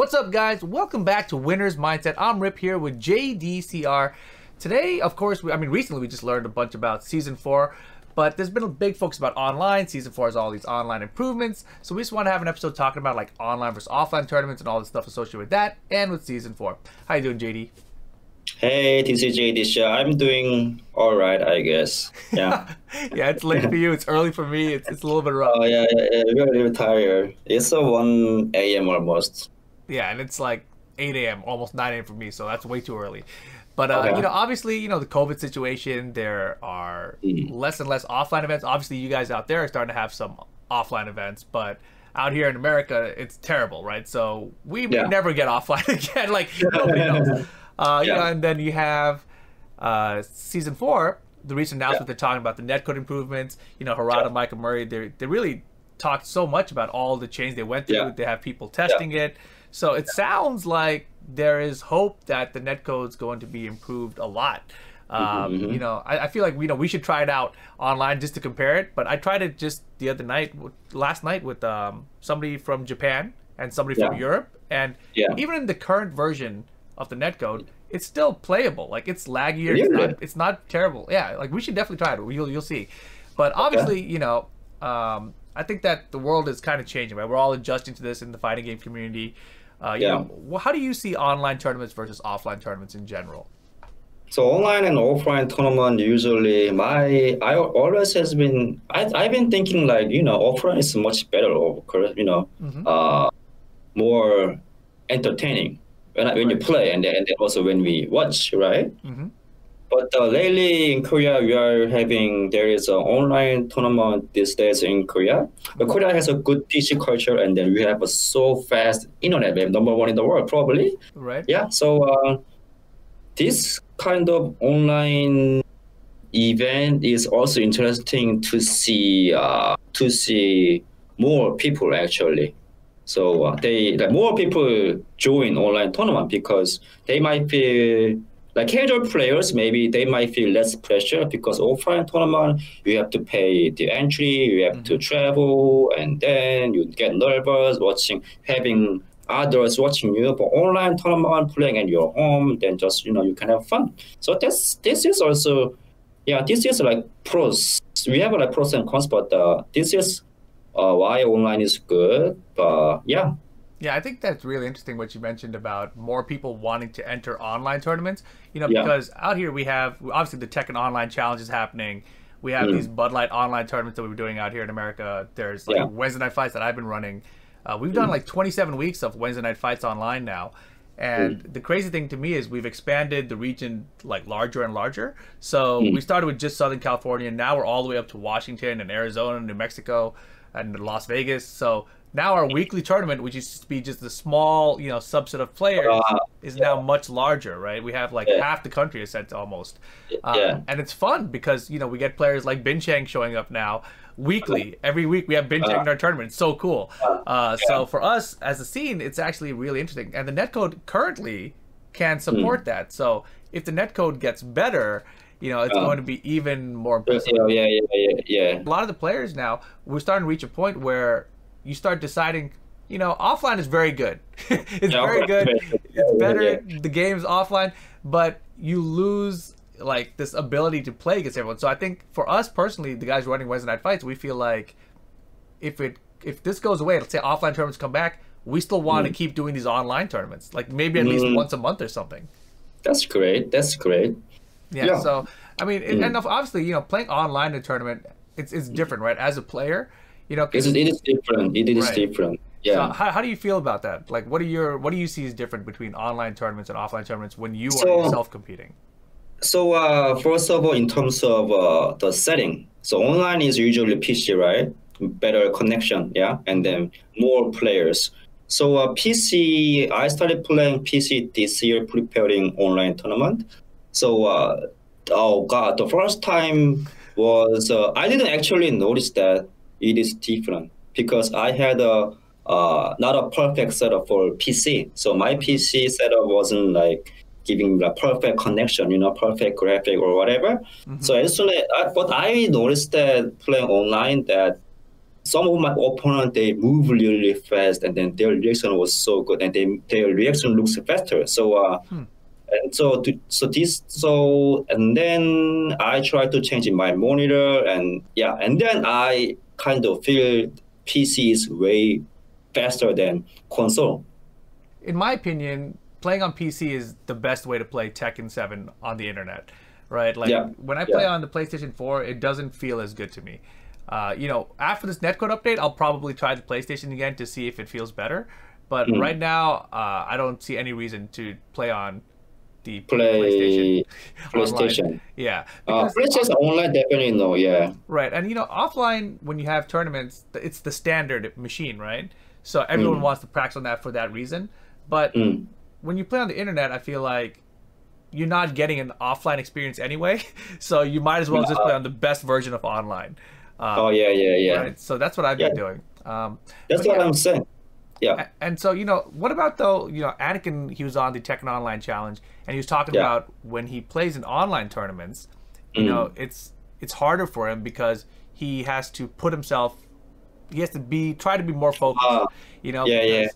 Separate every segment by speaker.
Speaker 1: What's up, guys? Welcome back to Winner's Mindset. I'm Rip here with JDCR. Today, of course, we, I mean, recently we just learned a bunch about season four, but there's been a big focus about online. Season four has all these online improvements, so we just want to have an episode talking about like online versus offline tournaments and all the stuff associated with that, and with season four. How you doing, JD?
Speaker 2: Hey, this is JD Shah. I'm doing all right, I guess. Yeah.
Speaker 1: yeah, it's late for you. It's early for me. It's, it's a little bit rough.
Speaker 2: Oh yeah, yeah, yeah. We're a little tired. It's a one a.m. almost.
Speaker 1: Yeah, and it's like 8 a.m., almost 9 a.m. for me, so that's way too early. But uh, okay. you know, obviously, you know the COVID situation. There are mm. less and less offline events. Obviously, you guys out there are starting to have some offline events, but out here in America, it's terrible, right? So we yeah. never get offline again. like nobody knows. Uh, yeah. You know, and then you have uh, season four. The recent announcement yeah. they're talking about the netcode improvements. You know, Harada, yeah. Michael Murray. They they really talked so much about all the change they went through. Yeah. They have people testing it. So it sounds like there is hope that the netcode is going to be improved a lot. Um, mm-hmm. You know, I, I, feel like you know we should try it out online just to compare it. But I tried it just the other night, last night with um, somebody from Japan and somebody yeah. from Europe, and yeah. even in the current version of the netcode, it's still playable. Like it's laggier. It's not, it's not terrible. Yeah, like we should definitely try it. You'll you'll see. But obviously, you know, um, I think that the world is kind of changing. Right, we're all adjusting to this in the fighting game community. Uh, yeah. Know, how do you see online tournaments versus offline tournaments in general?
Speaker 2: So online and offline tournament usually my I always has been I I've been thinking like you know offline is much better of course you know mm-hmm. uh, more entertaining when I, when right. you play and then, and then also when we watch right. Mm-hmm. But uh, lately in Korea, we are having there is an online tournament these days in Korea. But Korea has a good PC culture, and then we have a so fast internet. We have number one in the world, probably.
Speaker 1: Right.
Speaker 2: Yeah. So uh, this kind of online event is also interesting to see uh, to see more people actually. So uh, they like more people join online tournament because they might feel like casual players, maybe they might feel less pressure because offline tournament, you have to pay the entry, you have mm-hmm. to travel, and then you get nervous watching, having others watching you. But online tournament, playing at your home, then just, you know, you can have fun. So this, this is also, yeah, this is like pros. We have like pros and cons, but uh, this is uh, why online is good. But yeah,
Speaker 1: yeah, I think that's really interesting what you mentioned about more people wanting to enter online tournaments. You know, yeah. because out here we have obviously the Tekken Online Challenge is happening. We have mm. these Bud Light online tournaments that we're doing out here in America. There's like yeah. Wednesday night fights that I've been running. Uh, we've done mm. like 27 weeks of Wednesday night fights online now. And mm. the crazy thing to me is we've expanded the region like larger and larger. So mm. we started with just Southern California, and now we're all the way up to Washington and Arizona, and New Mexico, and Las Vegas. So now our weekly tournament, which used to be just a small, you know, subset of players, uh, is yeah. now much larger, right? We have like yeah. half the country is set almost, um, yeah. and it's fun because you know we get players like Bin Chang showing up now weekly. Every week we have Bin Chang in our tournament. It's so cool. Uh, uh so for us as a scene, it's actually really interesting, and the netcode currently can support mm. that. So if the netcode gets better, you know, it's uh, going to be even more impressive.
Speaker 2: Yeah, yeah, yeah, yeah.
Speaker 1: A lot of the players now, we're starting to reach a point where you start deciding you know, offline is very good. it's yeah, very good. It's better. Yeah. The game's offline, but you lose like this ability to play against everyone. So I think for us personally, the guys running Wednesday night fights, we feel like if it if this goes away, let's say offline tournaments come back, we still want mm. to keep doing these online tournaments, like maybe at mm. least once a month or something.
Speaker 2: That's great. That's great.
Speaker 1: Yeah. yeah. So I mean, mm. and obviously, you know, playing online in a tournament, it's it's different, right? As a player, you know,
Speaker 2: it is, different. It is right. different. Yeah. So
Speaker 1: how, how do you feel about that? Like, what are your what do you see is different between online tournaments and offline tournaments when you so, are yourself competing?
Speaker 2: So uh, first of all, in terms of uh, the setting, so online is usually PC, right? Better connection, yeah, and then more players. So uh, PC, I started playing PC this year, preparing online tournament. So uh, oh god, the first time was uh, I didn't actually notice that it is different because I had a uh, not a perfect setup for PC. So my PC setup wasn't like giving the perfect connection, you know, perfect graphic or whatever. Mm-hmm. So as soon as, I, but I noticed that playing online that some of my opponent they move really, really fast, and then their reaction was so good, and they, their reaction looks faster. So. Uh, hmm. And so, to, so this, so, and then I try to change my monitor, and yeah, and then I kind of feel PC is way faster than console.
Speaker 1: In my opinion, playing on PC is the best way to play Tekken 7 on the internet, right? Like yeah. when I play yeah. on the PlayStation 4, it doesn't feel as good to me. Uh, you know, after this netcode update, I'll probably try the PlayStation again to see if it feels better. But mm. right now, uh, I don't see any reason to play on the
Speaker 2: Play, PlayStation. PlayStation.
Speaker 1: Yeah.
Speaker 2: Uh, PlayStation online definitely no, yeah.
Speaker 1: Right, and you know, offline when you have tournaments, it's the standard machine, right? So everyone mm. wants to practice on that for that reason. But mm. when you play on the internet, I feel like you're not getting an offline experience anyway. So you might as well just play on the best version of online.
Speaker 2: Um, oh yeah, yeah, yeah. Right?
Speaker 1: So that's what I've yeah. been doing. Um,
Speaker 2: that's what yeah. I'm saying. Yeah.
Speaker 1: And so you know, what about though? You know, Anakin he was on the Tekken Online Challenge, and he was talking yeah. about when he plays in online tournaments. You mm. know, it's it's harder for him because he has to put himself. He has to be try to be more focused. Uh, you know.
Speaker 2: Yeah, yeah.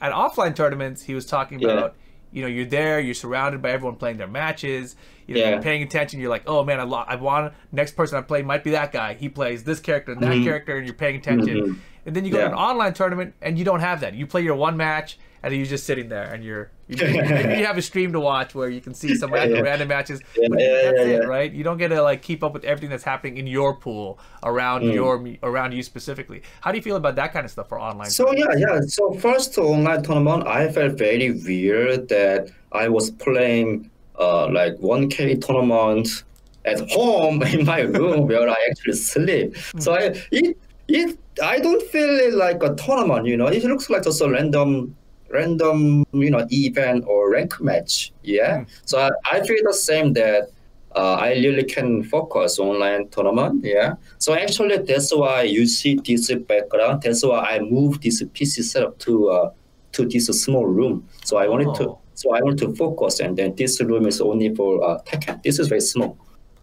Speaker 1: At offline tournaments, he was talking about you know you're there you're surrounded by everyone playing their matches you know yeah. you're paying attention you're like oh man I, lo- I want next person I play might be that guy he plays this character and that mm-hmm. character and you're paying attention mm-hmm. And then you go yeah. to an online tournament and you don't have that. You play your one match and then you're just sitting there and you're you, you have a stream to watch where you can see some random, random matches. But that's it right? You don't get to like keep up with everything that's happening in your pool around mm. your around you specifically. How do you feel about that kind of stuff for online
Speaker 2: so yeah yeah. So first online tournament i felt very weird that i was playing uh like 1k tournament at home in my room where i actually sleep. So i it, it I don't feel it like a tournament, you know. It looks like just a random random you know event or rank match yeah? Mm. so I, I, feel the same that uh, I really can focus online tournament yeah? So actually that's why you see this background. That's why I moved this PC setup to uh, to this small room. So I wanted oh. to so I want to focus and then this room is only for uh, Tekken this is very small.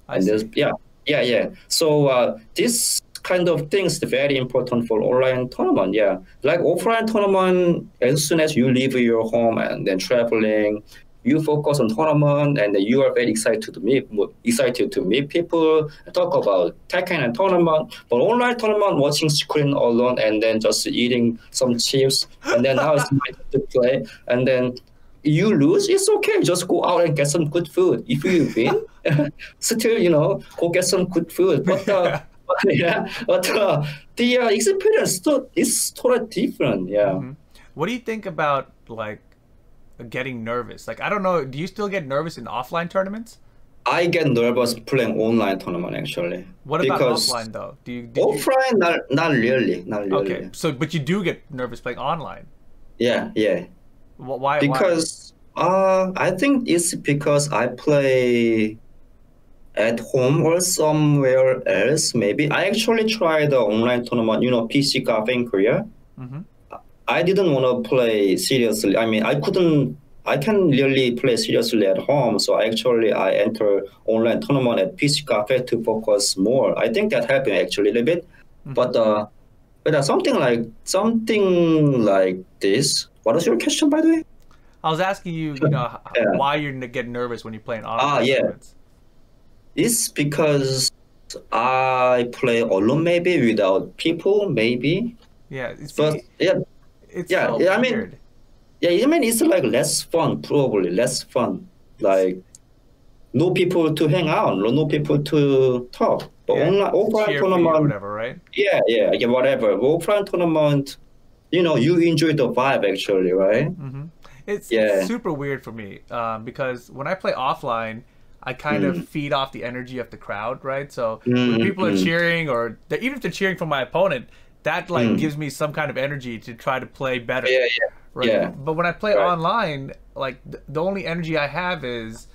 Speaker 2: I and there's yeah yeah yeah. So uh, this kind of things very important for online tournament. Yeah, like offline tournament, as soon as you leave your home and then traveling, you focus on tournament and you are very excited to meet excited to meet people, talk about Tekken and tournament. But online tournament, watching screen alone and then just eating some chips, and then now it's my to play, and then you lose, it's okay. Just go out and get some good food. If you win, still you know go get some good food. But uh, yeah, but uh, the uh, experience is totally different. Yeah. Mm-hmm.
Speaker 1: What do you think about like getting nervous? Like I don't know. Do you still get nervous in offline tournaments?
Speaker 2: I get nervous playing online tournament actually.
Speaker 1: What about offline though? Do you
Speaker 2: offline? You... Not not really, not really.
Speaker 1: Okay, so but you do get nervous playing online.
Speaker 2: Yeah, yeah.
Speaker 1: Why?
Speaker 2: Because why? uh, I think it's because I play at home or somewhere else. Maybe I actually tried the online tournament, you know, PC Cafe in Korea. Mm-hmm. I didn't want to play seriously. I mean, I couldn't. I can really play seriously at home. So actually, I enter online tournament at PC Cafe to focus more. I think that helped me actually a little bit. Mm-hmm. But uh, but uh, something like something like this. What was your question, by the way?
Speaker 1: I was asking you, you know, yeah. why you're getting nervous when you play an online. Ah,
Speaker 2: yeah. It's because I play alone, maybe without people, maybe.
Speaker 1: Yeah,
Speaker 2: it's but yeah,
Speaker 1: it's yeah. So I
Speaker 2: mean, yeah, I mean it's like less fun, probably less fun. Like no people to hang out, no people to talk. But yeah, online offline tournament,
Speaker 1: whatever, right?
Speaker 2: Yeah, yeah, yeah, whatever. Offline tournament, you know, you enjoy the vibe actually, right?
Speaker 1: Mm-hmm. It's, yeah. it's super weird for me um, because when I play offline I kind mm. of feed off the energy of the crowd, right? So mm-hmm. when people are mm-hmm. cheering, or even if they're cheering for my opponent, that like mm. gives me some kind of energy to try to play better.
Speaker 2: Yeah, yeah.
Speaker 1: Right.
Speaker 2: Yeah.
Speaker 1: But when I play right. online, like the only energy I have is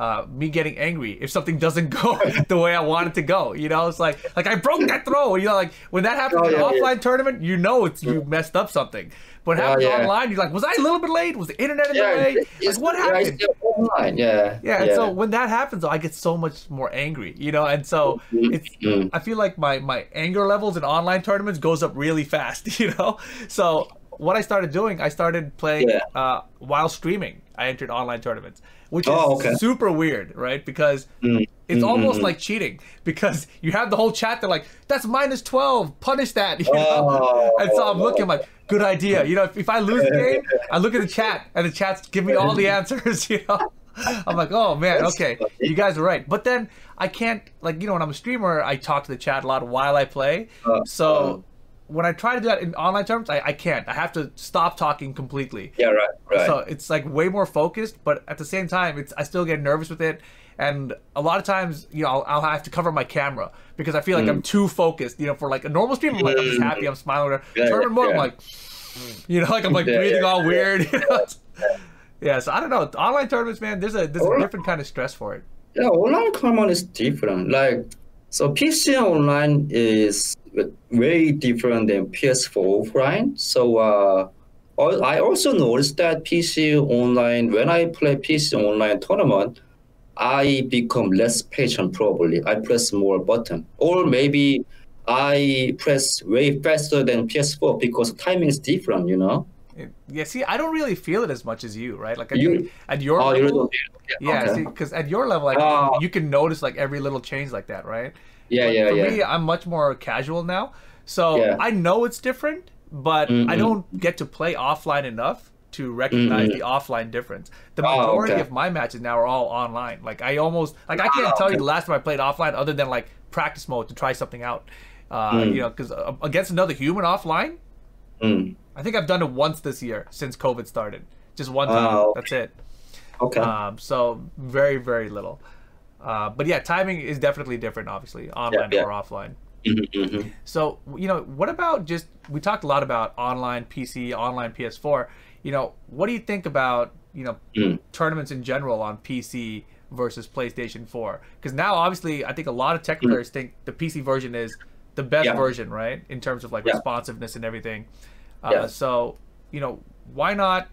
Speaker 1: uh, me getting angry if something doesn't go the way I want it to go. You know, it's like like I broke that throw. You know, like when that happens
Speaker 2: Oh,
Speaker 1: in an
Speaker 2: yeah,
Speaker 1: offline
Speaker 2: yeah.
Speaker 1: tournament, you know it's you messed up something. But
Speaker 2: Oh,
Speaker 1: happens
Speaker 2: yeah.
Speaker 1: online, you're like, was I a little bit late? Was the internet in the way? Like what happened?
Speaker 2: online. Yeah.
Speaker 1: Yeah, and so when that happens, I get so much more angry, you know, and so it's.
Speaker 2: Mm.
Speaker 1: I feel like my my anger levels in online tournaments goes up really fast, you know. So what I started doing, I started playing
Speaker 2: Yeah.
Speaker 1: uh, while streaming. I entered online tournaments, which is
Speaker 2: Oh, okay.
Speaker 1: super weird, right? Because
Speaker 2: Mm.
Speaker 1: it's
Speaker 2: Mm,
Speaker 1: almost
Speaker 2: mm, mm.
Speaker 1: like cheating because you have the whole chat. They're like, "That's minus twelve. Punish that." You know?
Speaker 2: Oh.
Speaker 1: and so I'm looking like, "Good idea." You know, if, if I lose the game, I look at the chat and the chat's give me all the answers. You know, I'm like, "Oh man, okay, you guys are right." But then I can't like you know when I'm a streamer, I talk to the chat a lot while I play.
Speaker 2: Uh,
Speaker 1: so
Speaker 2: uh.
Speaker 1: When I try to do that in online terms, I, I can't. I have to stop talking completely.
Speaker 2: Yeah. Right. Right.
Speaker 1: So it's like way more focused, but at the same time, it's I still get nervous with it, and a lot of times, you know, I'll, I'll have to cover my camera because I feel like
Speaker 2: Mm.
Speaker 1: I'm too focused. You know, for like a normal stream, I'm like I'm just happy, I'm smiling. Whatever.
Speaker 2: Yeah,
Speaker 1: Tournament mode, I'm like, you know, like I'm like
Speaker 2: Yeah,
Speaker 1: breathing
Speaker 2: yeah,
Speaker 1: all weird. You know? yeah, so I don't know. Online tournaments, man, there's a there's a different kind of stress for it.
Speaker 2: Yeah, online tournament is different. Like, so PC online is very different than PS4 offline. So, uh, I also noticed that PC online, when I play PC online tournament, I become less patient probably. I press more button. Or maybe I press way faster than PS4 because timing is different, you know?
Speaker 1: Yeah, see, I don't really feel it as much as you, right? Like I
Speaker 2: You-
Speaker 1: at your
Speaker 2: Oh,
Speaker 1: level,
Speaker 2: don't
Speaker 1: yeah,
Speaker 2: okay.
Speaker 1: because at your level, like
Speaker 2: Oh.
Speaker 1: you can notice like every little change like that, right?
Speaker 2: Yeah,
Speaker 1: But
Speaker 2: yeah,
Speaker 1: for
Speaker 2: yeah.
Speaker 1: me, I'm much more casual now, so
Speaker 2: Yeah.
Speaker 1: I know it's different, but I
Speaker 2: Mhm.
Speaker 1: don't get to play offline enough to recognize
Speaker 2: Mhm.
Speaker 1: the offline difference. The
Speaker 2: Oh,
Speaker 1: majority
Speaker 2: okay.
Speaker 1: of my matches now are all online. Like I almost like I can't
Speaker 2: Oh,
Speaker 1: tell you the last time I played offline other than like practice mode to try something out. Uh,
Speaker 2: Mm.
Speaker 1: You know, because uh, against another human offline,
Speaker 2: Mm.
Speaker 1: I think I've done it once this year since COVID started. Just one time.
Speaker 2: Oh,
Speaker 1: That's it.
Speaker 2: Okay.
Speaker 1: Um, so very, very little. Uh, but yeah, timing is definitely different, obviously, online
Speaker 2: yeah.
Speaker 1: or offline.
Speaker 2: Mhm, mhm.
Speaker 1: So you know, what about just we talked a lot about online PC, online PS4. You know, what do you think about you know
Speaker 2: Mm.
Speaker 1: tournaments in general on PC versus PlayStation 4? Because now, obviously, I think a lot of tech
Speaker 2: Mm.
Speaker 1: players think the PC version is the best
Speaker 2: Yeah.
Speaker 1: version, right? In terms of like
Speaker 2: Yeah.
Speaker 1: responsiveness and everything. Uh,
Speaker 2: Yeah.
Speaker 1: So you know, why not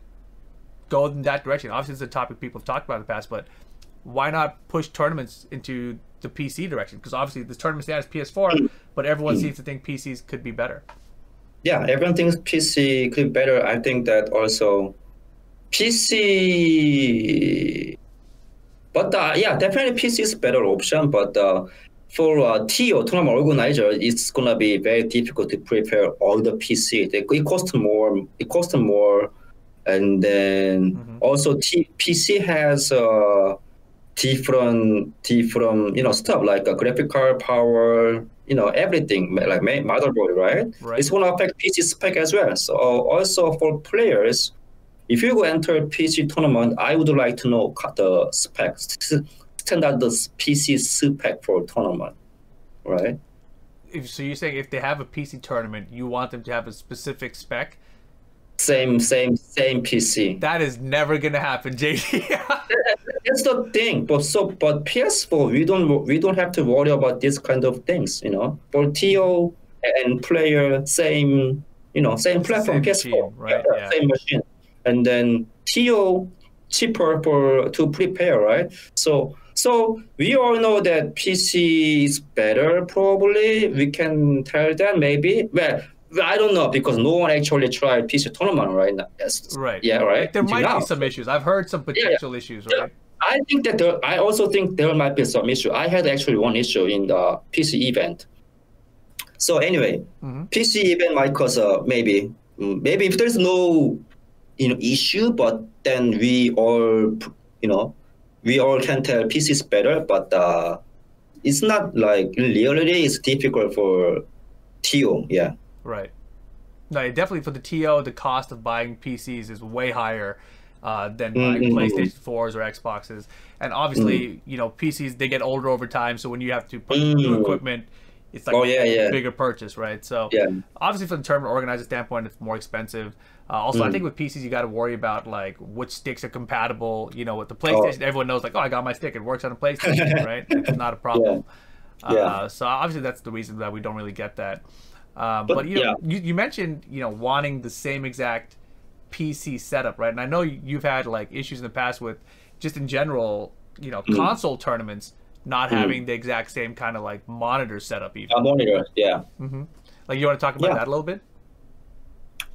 Speaker 1: go in that direction? Obviously, it's a topic people have talked about in the past, but why not push tournaments into the PC direction? Because obviously, this tournament stands PS4, but everyone
Speaker 2: Mm.
Speaker 1: seems to think PCs could be better.
Speaker 2: yeah, everyone thinks PC could be better. I think that also PC, but uh, yeah, definitely PC is better option. But uh, for uh, TO tournament organizer, it's gonna be very difficult to prepare all the PC. It, costs more. It costs more, and then
Speaker 1: Mhm.
Speaker 2: also T, PC has uh, different different you know stuff like a graphic card power. You know everything like motherboard, right?
Speaker 1: Right.
Speaker 2: It's going to affect PC spec as well. So also for players, if you go enter PC tournament, I would like to know the specs, standard the PC spec for tournament, right?
Speaker 1: If, so you're saying if they have a PC tournament, you want them to have a specific spec?
Speaker 2: Same, same, same PC.
Speaker 1: That is never gonna happen, JD.
Speaker 2: That's the thing. But so, but PS4, we don't we don't have to worry about this kind of things, you know. For TO and player, same, you know, same platform,
Speaker 1: Same
Speaker 2: PS4,
Speaker 1: machine, right,
Speaker 2: Yeah,
Speaker 1: yeah.
Speaker 2: same machine, and then TO cheaper for to prepare, right? So. So we all know that PC is better. Probably we can tell that maybe. Well, I don't know because no one actually tried PC tournament right now. Yes.
Speaker 1: right.
Speaker 2: Yeah. Right.
Speaker 1: Like, there might
Speaker 2: now.
Speaker 1: be some issues. I've heard some potential issues,
Speaker 2: Yeah.
Speaker 1: right?
Speaker 2: I think that there, I also think there might be some issue. I had actually one issue in the PC event. So anyway,
Speaker 1: Mhm.
Speaker 2: PC event might cause uh, maybe mm, maybe if there's no you know issue, but then we all you know we all can tell PC is better, but uh, it's not like in reality it's difficult for TO. Yeah.
Speaker 1: Right. No, definitely for the TO, the cost of buying PCs is way higher uh, than buying
Speaker 2: Mhm.
Speaker 1: PlayStation 4s or Xboxes. And obviously, you know, PCs they get older over time, so when you have to put new
Speaker 2: Mm.
Speaker 1: equipment, it's like
Speaker 2: Oh, yeah,
Speaker 1: a
Speaker 2: yeah.
Speaker 1: bigger purchase, right? So
Speaker 2: Yeah.
Speaker 1: obviously, from the tournament organizer standpoint, it's more expensive. Uh, also, mm. I think with PCs you got to worry about like which sticks are compatible. You know, with the PlayStation, oh. everyone knows like, oh, I got my stick; it works on a PlayStation, right? It's not a problem. Yeah. yeah. Uh, so obviously that's the reason that we don't really get that. Um, but, but, you know, yeah. you, you mentioned you know wanting the same exact PC setup, right? And I know you've had like issues in the past with just in general, you know, mm. console tournaments not mm. having the exact same kind of like monitor setup even.
Speaker 2: Monitor, yeah.
Speaker 1: Mm-hmm. Like you want to talk about yeah. that a little bit?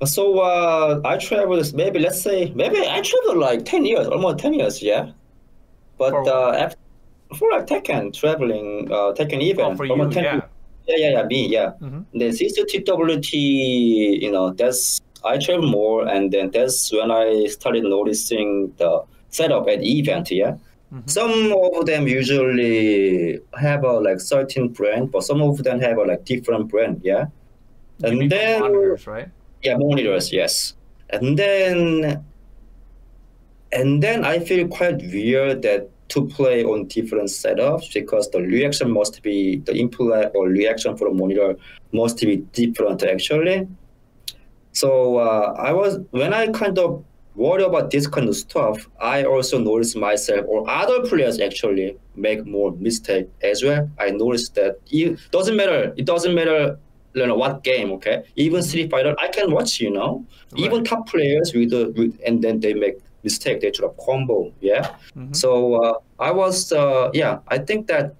Speaker 2: So uh, I traveled maybe let's say maybe I traveled like ten years, almost ten years, yeah. But for, uh, after, for like Tekken traveling, uh, Tekken event,
Speaker 1: oh, for you, 10, yeah.
Speaker 2: Yeah, yeah, yeah, me, yeah. Mm-hmm. Then since the TWT, you know, that's I travel more, and then that's when I started noticing the setup at event, yeah. Mm-hmm. Some of them usually have a like certain brand, but some of them have a like different brand, yeah.
Speaker 1: And then monitors, right?
Speaker 2: Yeah, monitors, yes. And then and then I feel quite weird that to play on different setups because the reaction must be the input or reaction for the monitor must be different actually. So uh, I was when I kind of worry about this kind of stuff, I also notice myself or other players actually make more mistake as well. I noticed that it doesn't matter. It doesn't matter you know what game okay even street fighter i can watch you know right. even top players with the with, and then they make mistake they drop combo yeah mm-hmm. so uh, i was uh, yeah i think that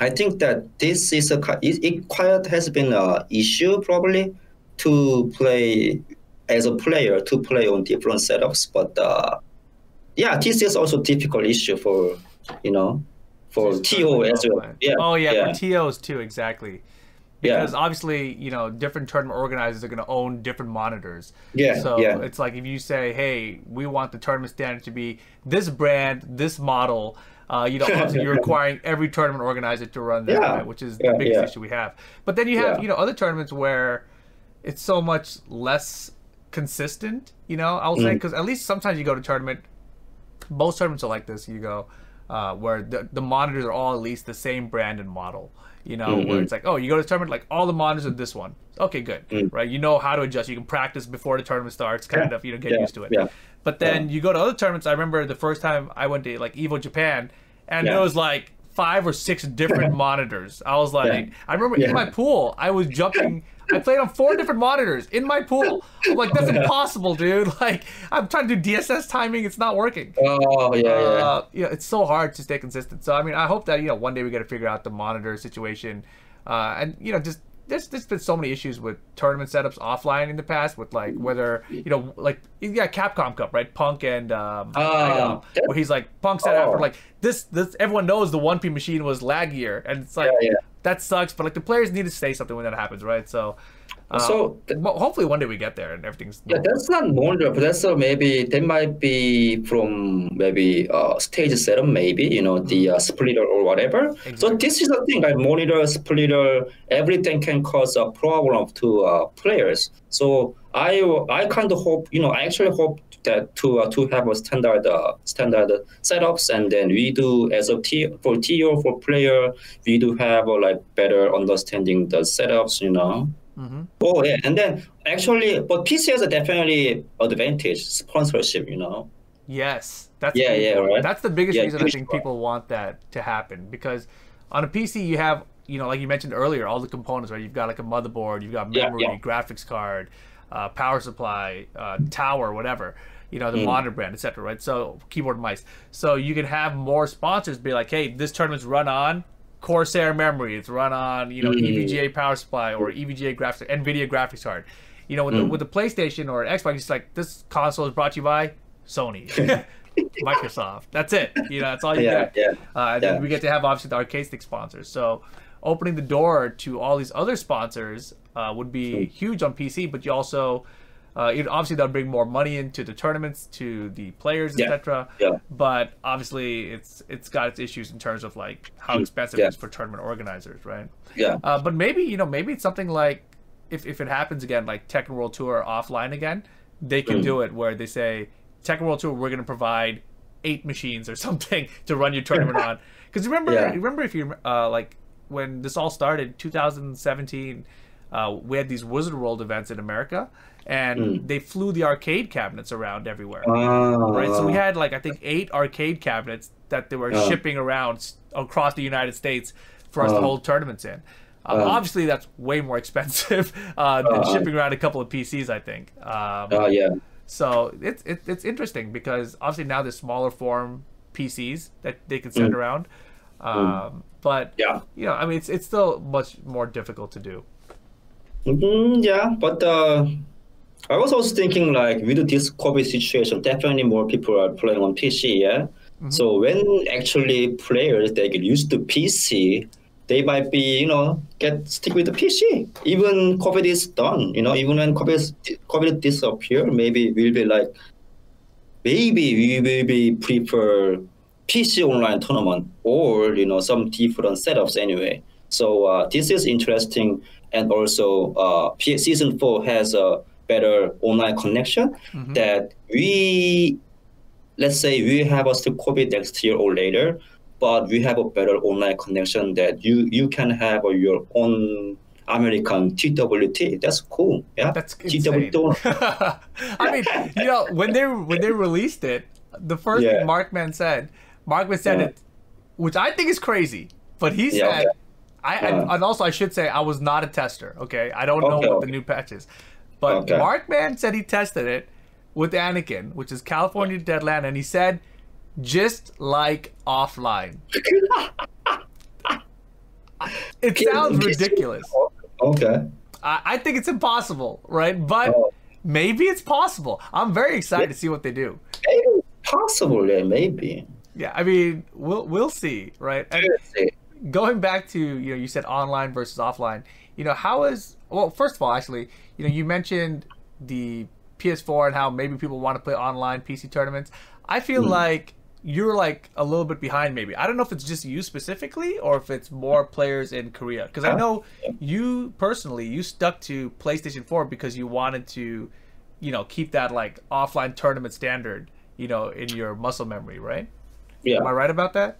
Speaker 2: i think that this is a it, it quite has been a issue probably to play as a player to play on different setups but uh, yeah this is also difficult issue for you know for to as well
Speaker 1: yeah oh yeah, yeah. for tos too exactly because yeah. obviously you know different tournament organizers are going to own different monitors
Speaker 2: yeah
Speaker 1: so
Speaker 2: yeah.
Speaker 1: it's like if you say hey we want the tournament standard to be this brand this model uh, you know obviously you're requiring every tournament organizer to run that yeah. right, which is the biggest issue we have but then you have you know other tournaments where it's so much less consistent you know i'll mm. say because at least sometimes you go to tournament most tournaments are like this you go uh, where the, the monitors are all at least the same brand and model you know, mm-hmm. where it's like, oh, you go to the tournament, like all the monitors are this one. Okay, good, mm right? You know how to adjust. You can practice before the tournament starts, kind yeah. of, you know, get
Speaker 2: yeah.
Speaker 1: used to it.
Speaker 2: Yeah.
Speaker 1: But then you go to other tournaments. I remember the first time I went to like Evo Japan, and it was like five or six different monitors. I was like, I remember in my pool, I was jumping. I played on four different monitors in my pool. I'm like, that's impossible, dude. Like, I'm trying to do DSS timing, it's not working.
Speaker 2: Oh yeah, uh,
Speaker 1: yeah. it's so hard to stay consistent. So I mean, I hope that you know one day we get to figure out the monitor situation, uh, and you know just there's there's been so many issues with tournament setups offline in the past with like whether you know like yeah Capcom Cup right Punk and um, uh, where he's like Punk said oh. after like this this everyone knows the one P machine was laggier and it's like yeah, yeah. That sucks but like the players need to say something when that happens right? So uh, so th- hopefully one day we get there and everything's
Speaker 2: yeah that's not monitor but that's uh, maybe that might be from maybe uh, stage setup maybe you know the mm-hmm. uh, splitter or whatever. Exactly. so this is the thing. Like monitor splitter. Everything can cause a problem to uh, players. So I I kind of hope you know I actually hope that to uh, to have a standard uh, standard setups and then we do as a T for TO for player we do have uh, like better understanding the setups you know Mm-hmm. Oh yeah, and then actually, but PC has a definitely advantage sponsorship. You know.
Speaker 1: Yes, that's
Speaker 2: yeah, yeah, right.
Speaker 1: That's the biggest yeah, reason I think people want that to happen because on a PC you have you know like you mentioned earlier all the components right. You've got like a motherboard, you've got memory, yeah. graphics card, uh, power supply, uh, tower, whatever. You know the mm. monitor brand, etc. Right. So keyboard, and mice. So you can have more sponsors be like, hey, this tournament's run on Corsair memory. It's run on you know mm. EVGA power supply or EVGA graphics, NVIDIA graphics card. You know, with, mm. the, with the PlayStation or Xbox, it's like this console is brought to you by Sony, Microsoft. That's it. You know, that's all you
Speaker 2: yeah,
Speaker 1: get. Yeah, uh, and yeah. then we get to have obviously the arcade stick sponsors. So opening the door to all these other sponsors uh, would be huge on PC. But you also uh, it, obviously, that'll bring more money into the tournaments, to the players,
Speaker 2: yeah.
Speaker 1: etc.
Speaker 2: Yeah.
Speaker 1: But obviously, it's it's got its issues in terms of like how expensive yeah. it is for tournament organizers, right?
Speaker 2: Yeah.
Speaker 1: Uh, but maybe you know maybe it's something like if if it happens again, like Tekken World Tour offline again, they can mm. do it where they say Tekken World Tour, we're going to provide eight machines or something to run your tournament on. Because remember, yeah. remember if you uh, like when this all started, 2017, uh, we had these Wizard World events in America, and mm. they flew the arcade cabinets around everywhere. Right, so we had like I think eight arcade cabinets that they were uh, shipping around across the United States for us to hold tournaments in. Um, obviously, that's way more expensive uh, than uh-huh. shipping around a couple of PCs. I think. Um,
Speaker 2: uh, yeah.
Speaker 1: So it's it, it's interesting because obviously now there's smaller form PCs that they can send mm. around. Mm. Um, mm. But
Speaker 2: yeah,
Speaker 1: you know, I mean, it's it's still much more difficult to do.
Speaker 2: Mm-hmm, yeah, but uh, I was also thinking like with this COVID situation, definitely more people are playing on PC. Yeah. Mm-hmm. So when actually players they get used to PC, they might be you know get stick with the PC. Even COVID is done, you know, even when COVID COVID disappear, maybe we'll be like, maybe we will be prefer PC online tournament or you know some different setups anyway. So uh, this is interesting, and also uh, season four has a better online connection mm-hmm. that we let's say we have a still COVID next year or later, but we have a better online connection that you you can have your own American TWT. That's cool. Yeah,
Speaker 1: that's insane. I mean, you know, when they when they released it, the first yeah. thing Markman said Markman said yeah. it, which I think is crazy. But he said, yeah, okay. I and also I should say I was not a tester. Okay, I don't know what the new patch is, but okay. Markman said he tested it with Anakin, which is California Deadland, and he said just like offline. it sounds ridiculous.
Speaker 2: Okay.
Speaker 1: I, I think it's impossible, right? But oh. maybe it's possible. I'm very excited yeah. to see what they do.
Speaker 2: Maybe possible, yeah, maybe.
Speaker 1: Yeah, I mean, we'll we'll see, right? And going back to you know, you said online versus offline. You know, how is well? First of all, actually, you know, you mentioned the PS4 and how maybe people want to play online PC tournaments. I feel mm. like you're like a little bit behind maybe. I don't know if it's just you specifically or if it's more players in Korea because I know you personally you stuck to PlayStation 4 because you wanted to you know keep that like offline tournament standard, you know, in your muscle memory, right?
Speaker 2: Yeah.
Speaker 1: Am I right about that?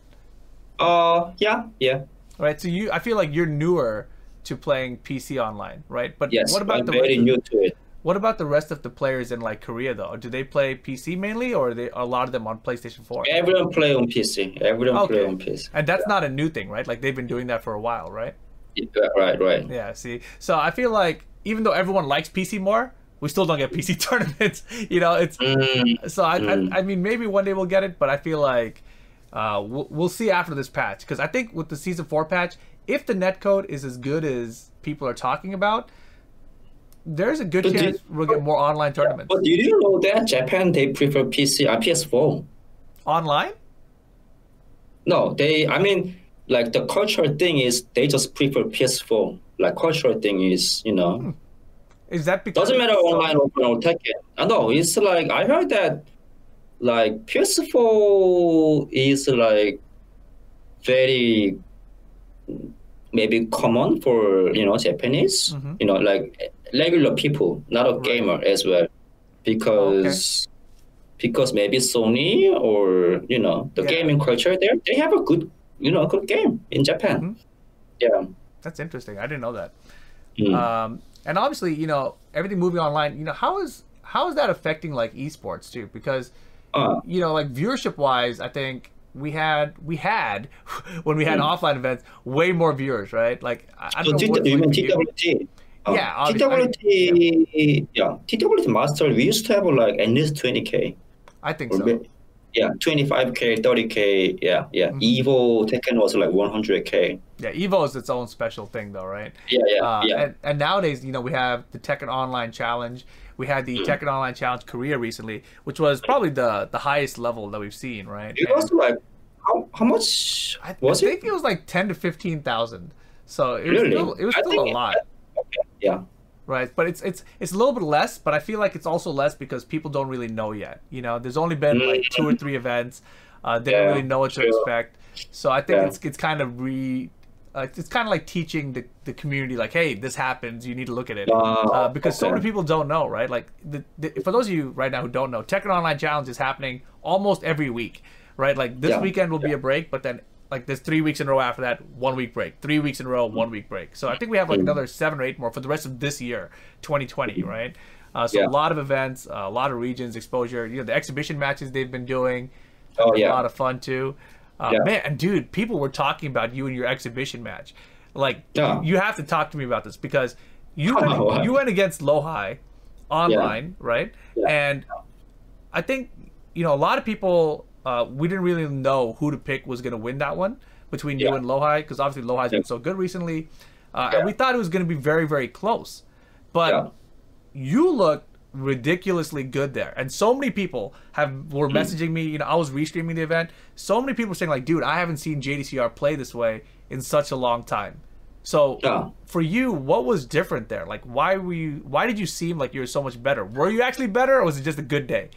Speaker 2: Uh, yeah, yeah.
Speaker 1: Right. So you, I feel like you're newer to playing PC online, right?
Speaker 2: But yes, what about I'm the very new of, to it.
Speaker 1: What about the rest of the players in like Korea though? Do they play PC mainly, or are they a lot of them on PlayStation 4?
Speaker 2: Everyone play on PC. Everyone okay. play on PC.
Speaker 1: And that's yeah. not a new thing, right? Like they've been doing that for a while, right?
Speaker 2: Yeah, right, right.
Speaker 1: Yeah. See, so I feel like even though everyone likes PC more, we still don't get PC tournaments. you know, it's mm, so I, mm. I, I mean maybe one day we'll get it, but I feel like uh, we'll, we'll see after this patch because I think with the season four patch, if the netcode is as good as people are talking about, there's a good but chance we'll get more online tournaments.
Speaker 2: But did you know that Japan they prefer PC uh, PS4
Speaker 1: online?
Speaker 2: No, they. I mean, like the cultural thing is they just prefer PS4. Like cultural thing is you know. Hmm.
Speaker 1: Is that because
Speaker 2: doesn't matter online or, or Tekken? I know it's like I heard that like PS4 is like very maybe common for you know Japanese, mm-hmm. you know, like regular people, not a right. gamer as well, because okay. because maybe Sony or you know the yeah. gaming culture there, they have a good you know good game in Japan. Mm-hmm. Yeah,
Speaker 1: that's interesting. I didn't know that. Mm. Um, and obviously, you know, everything moving online. You know, how is how is that affecting like esports too? Because uh, you know, like viewership wise, I think we had we had when we had mm. offline events way more viewers, right? Like I don't so know. T- you mean TWT?
Speaker 2: Uh, yeah, TWT. I mean, yeah. yeah, TWT master. We used to have like at least twenty k.
Speaker 1: I think so.
Speaker 2: Yeah, twenty five k, thirty k. Yeah, yeah. Mm-hmm. Evo Tekken was like one hundred k.
Speaker 1: Yeah, Evo is its own special thing, though, right?
Speaker 2: Yeah, yeah, uh, yeah.
Speaker 1: And, and nowadays, you know, we have the Tekken Online Challenge we had the Tekken Online Challenge Korea recently, which was probably the the highest level that we've seen, right?
Speaker 2: It was like how, how much
Speaker 1: I,
Speaker 2: was
Speaker 1: I it? think it was like ten to fifteen thousand. So it was really? still it was still a lot.
Speaker 2: okay. Yeah.
Speaker 1: Right, but it's it's it's a little bit less, but I feel like it's also less because people don't really know yet. You know, there's only been like two or mm-hmm. three events. Uh, they yeah, don't really know what to expect. So I think yeah. it's it's kind of re uh, it's kind of like teaching the, the community like hey this happens you need to look at it uh, because okay. so many people don't know right like the, the, for those of you right now who don't know tekken online challenge is happening almost every week right like this yeah. weekend will yeah. be a break but then like there's three weeks in a row after that one week break three weeks in a row one week break so i think we have like mm. another seven or eight more for the rest of this year 2020 right Uh, so yeah. a lot of events, uh, a lot of regions exposure. You know the exhibition matches they've been doing.
Speaker 2: Oh yeah,
Speaker 1: a lot of fun too. Uh, yeah. Man, and dude, people were talking about you and your exhibition match. Like, yeah. you have to talk to me about this because you went, oh, you went against Lowhigh online, yeah. right? And I think you know a lot of people. Uh, we didn't really know who to pick was going to win that one between you and Lowhigh because obviously Lowhigh's been so good recently, uh, and we thought it was going to be very very close. But you looked ridiculously good there. And so many people have were hmm. messaging me, you know, I was restreaming the event. So many people saying like, dude, I haven't seen JDCR play this way in such a long time. So yeah. for you, what was different there? Like why were you why did you seem like you were so much better? Were you actually better or was it just a good day?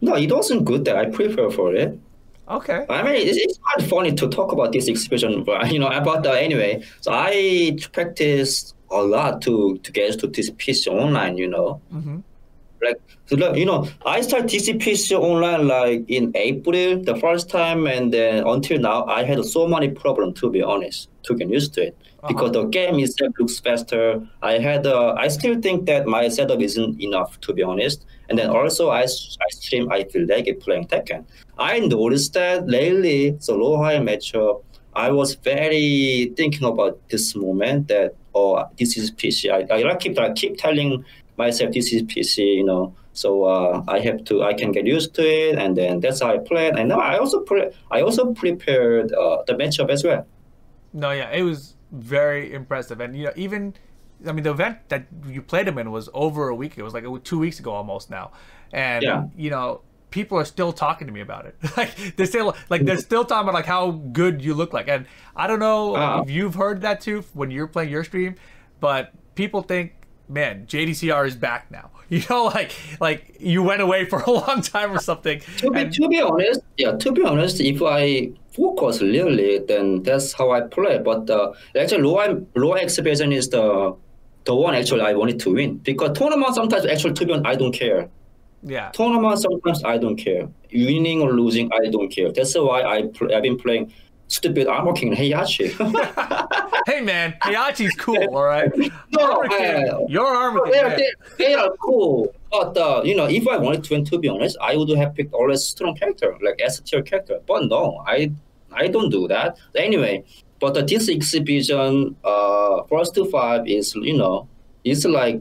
Speaker 2: No, it wasn't good day. I prefer for it.
Speaker 1: Okay.
Speaker 2: I mean, it's, it's quite funny to talk about this exhibition, but you know, about the anyway. So I practiced a lot to to get to this PC online. You know, mm-hmm. like so like, you know, I started PC online like in April the first time, and then until now I had so many problems to be honest to get used to it uh-huh. because the game itself looks faster. I had uh, I still think that my setup isn't enough to be honest, and then also I I stream I feel like it playing Tekken. I noticed that lately the low high matchup. I was very thinking about this moment that oh, this is PC. I, I keep I keep telling myself this is PC, you know. So uh, I have to I can get used to it, and then that's how I play. And now I also pre- I also prepared uh, the matchup as well.
Speaker 1: No, yeah, it was very impressive, and you know even. I mean, the event that you played him in was over a week. It was like two weeks ago almost now, and yeah. you know people are still talking to me about it. like they're still like they're still talking about like how good you look like. And I don't know uh, if you've heard that too when you're playing your stream, but people think, man, JDCR is back now. You know, like like you went away for a long time or something.
Speaker 2: To be, and, to be honest, yeah. To be honest, if I focus really, then that's how I play. But uh, actually, low low exhibition is the the one actually I wanted to win because tournament sometimes actually to be honest I don't care.
Speaker 1: Yeah.
Speaker 2: Tournament sometimes I don't care. Winning or losing I don't care. That's why I pl- I've been playing stupid Armor King Heihachi.
Speaker 1: hey man, Heihachi's cool, all right. No, Armor King, uh, your Armor King.
Speaker 2: They, they, are cool, but uh, you know, if I wanted to win, to be honest, I would have picked always strong character, like S tier character. But no, I I don't do that. Anyway, but uh, this exhibition, uh, first to five is you know, it's like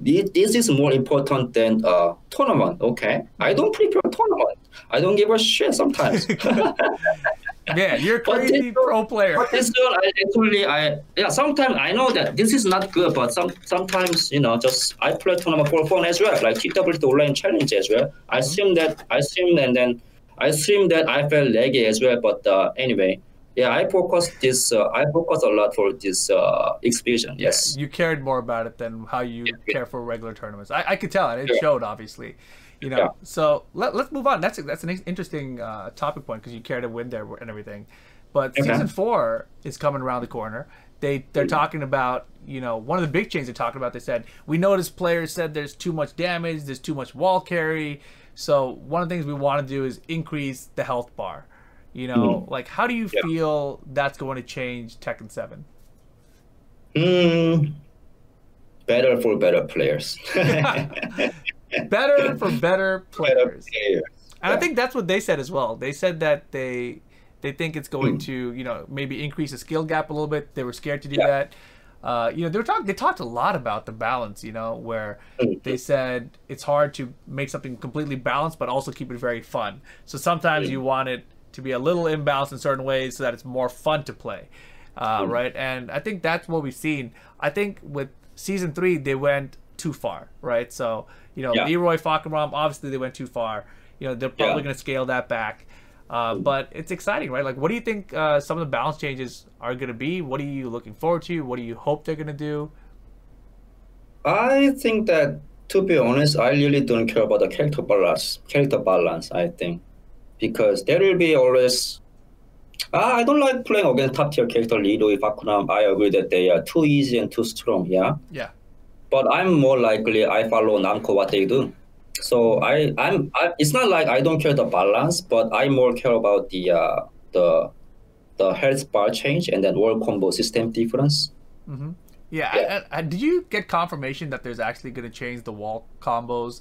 Speaker 2: this is more important than a tournament. Okay, I don't prepare tournament. I don't give a shit sometimes.
Speaker 1: yeah, you're crazy pro player.
Speaker 2: But girl, I actually, I yeah. Sometimes I know that this is not good, but some sometimes you know, just I play tournament for fun as well, like TWT online challenge as well. I mm-hmm. stream that, I stream and then I stream that I felt laggy as well. But uh, anyway, yeah, I focus this. Uh, I focus a lot for this uh, exhibition. Yes,
Speaker 1: yeah, you cared more about it than how you yeah, care for regular tournaments. I, I could tell, and it showed obviously. You know, so let, let's move on. That's a, that's an interesting uh, topic point because you care to win there and everything. But okay. season four is coming around the corner. They they're mm-hmm. talking about you know one of the big chains they're talking about. They said we noticed players said there's too much damage, there's too much wall carry. So one of the things we want to do is increase the health bar. You know, mm-hmm. like how do you yeah. feel that's going to change Tekken Seven?
Speaker 2: Mm, better for better players.
Speaker 1: better for better players. Better players. And I think that's what they said as well. They said that they they think it's going mm. to you know maybe increase the skill gap a little bit. They were scared to do yeah. that. Uh, you know, they were talking. They talked a lot about the balance. You know, where mm-hmm. they said it's hard to make something completely balanced, but also keep it very fun. So sometimes mm. you want it to be a little imbalanced in certain ways so that it's more fun to play. Uh, mm. Right. And I think that's what we've seen. I think with season three, they went too far. Right. So, you know, yeah. Leroy Fahkumram, obviously they went too far. You know, they're probably yeah. going to scale that back. Uh, mm. but it's exciting, right? Like, what do you think uh, some of the balance changes are going to be? What are you looking forward to? What do you hope they're going to do?
Speaker 2: I think that, to be honest, I really don't care about the character balance. Character balance, I think because there will be always. Uh, I don't like playing against top tier character Leroy Fahkumram. I agree that they are too easy and too strong. Yeah.
Speaker 1: Yeah.
Speaker 2: But I'm more likely I follow Namco what they do. So I I'm I, it's not like I don't care the balance, but I more care about the uh, the the health bar change and then wall combo system difference. Mm-hmm.
Speaker 1: Yeah. yeah. I, I, did you get confirmation that there's actually going to change the wall combos,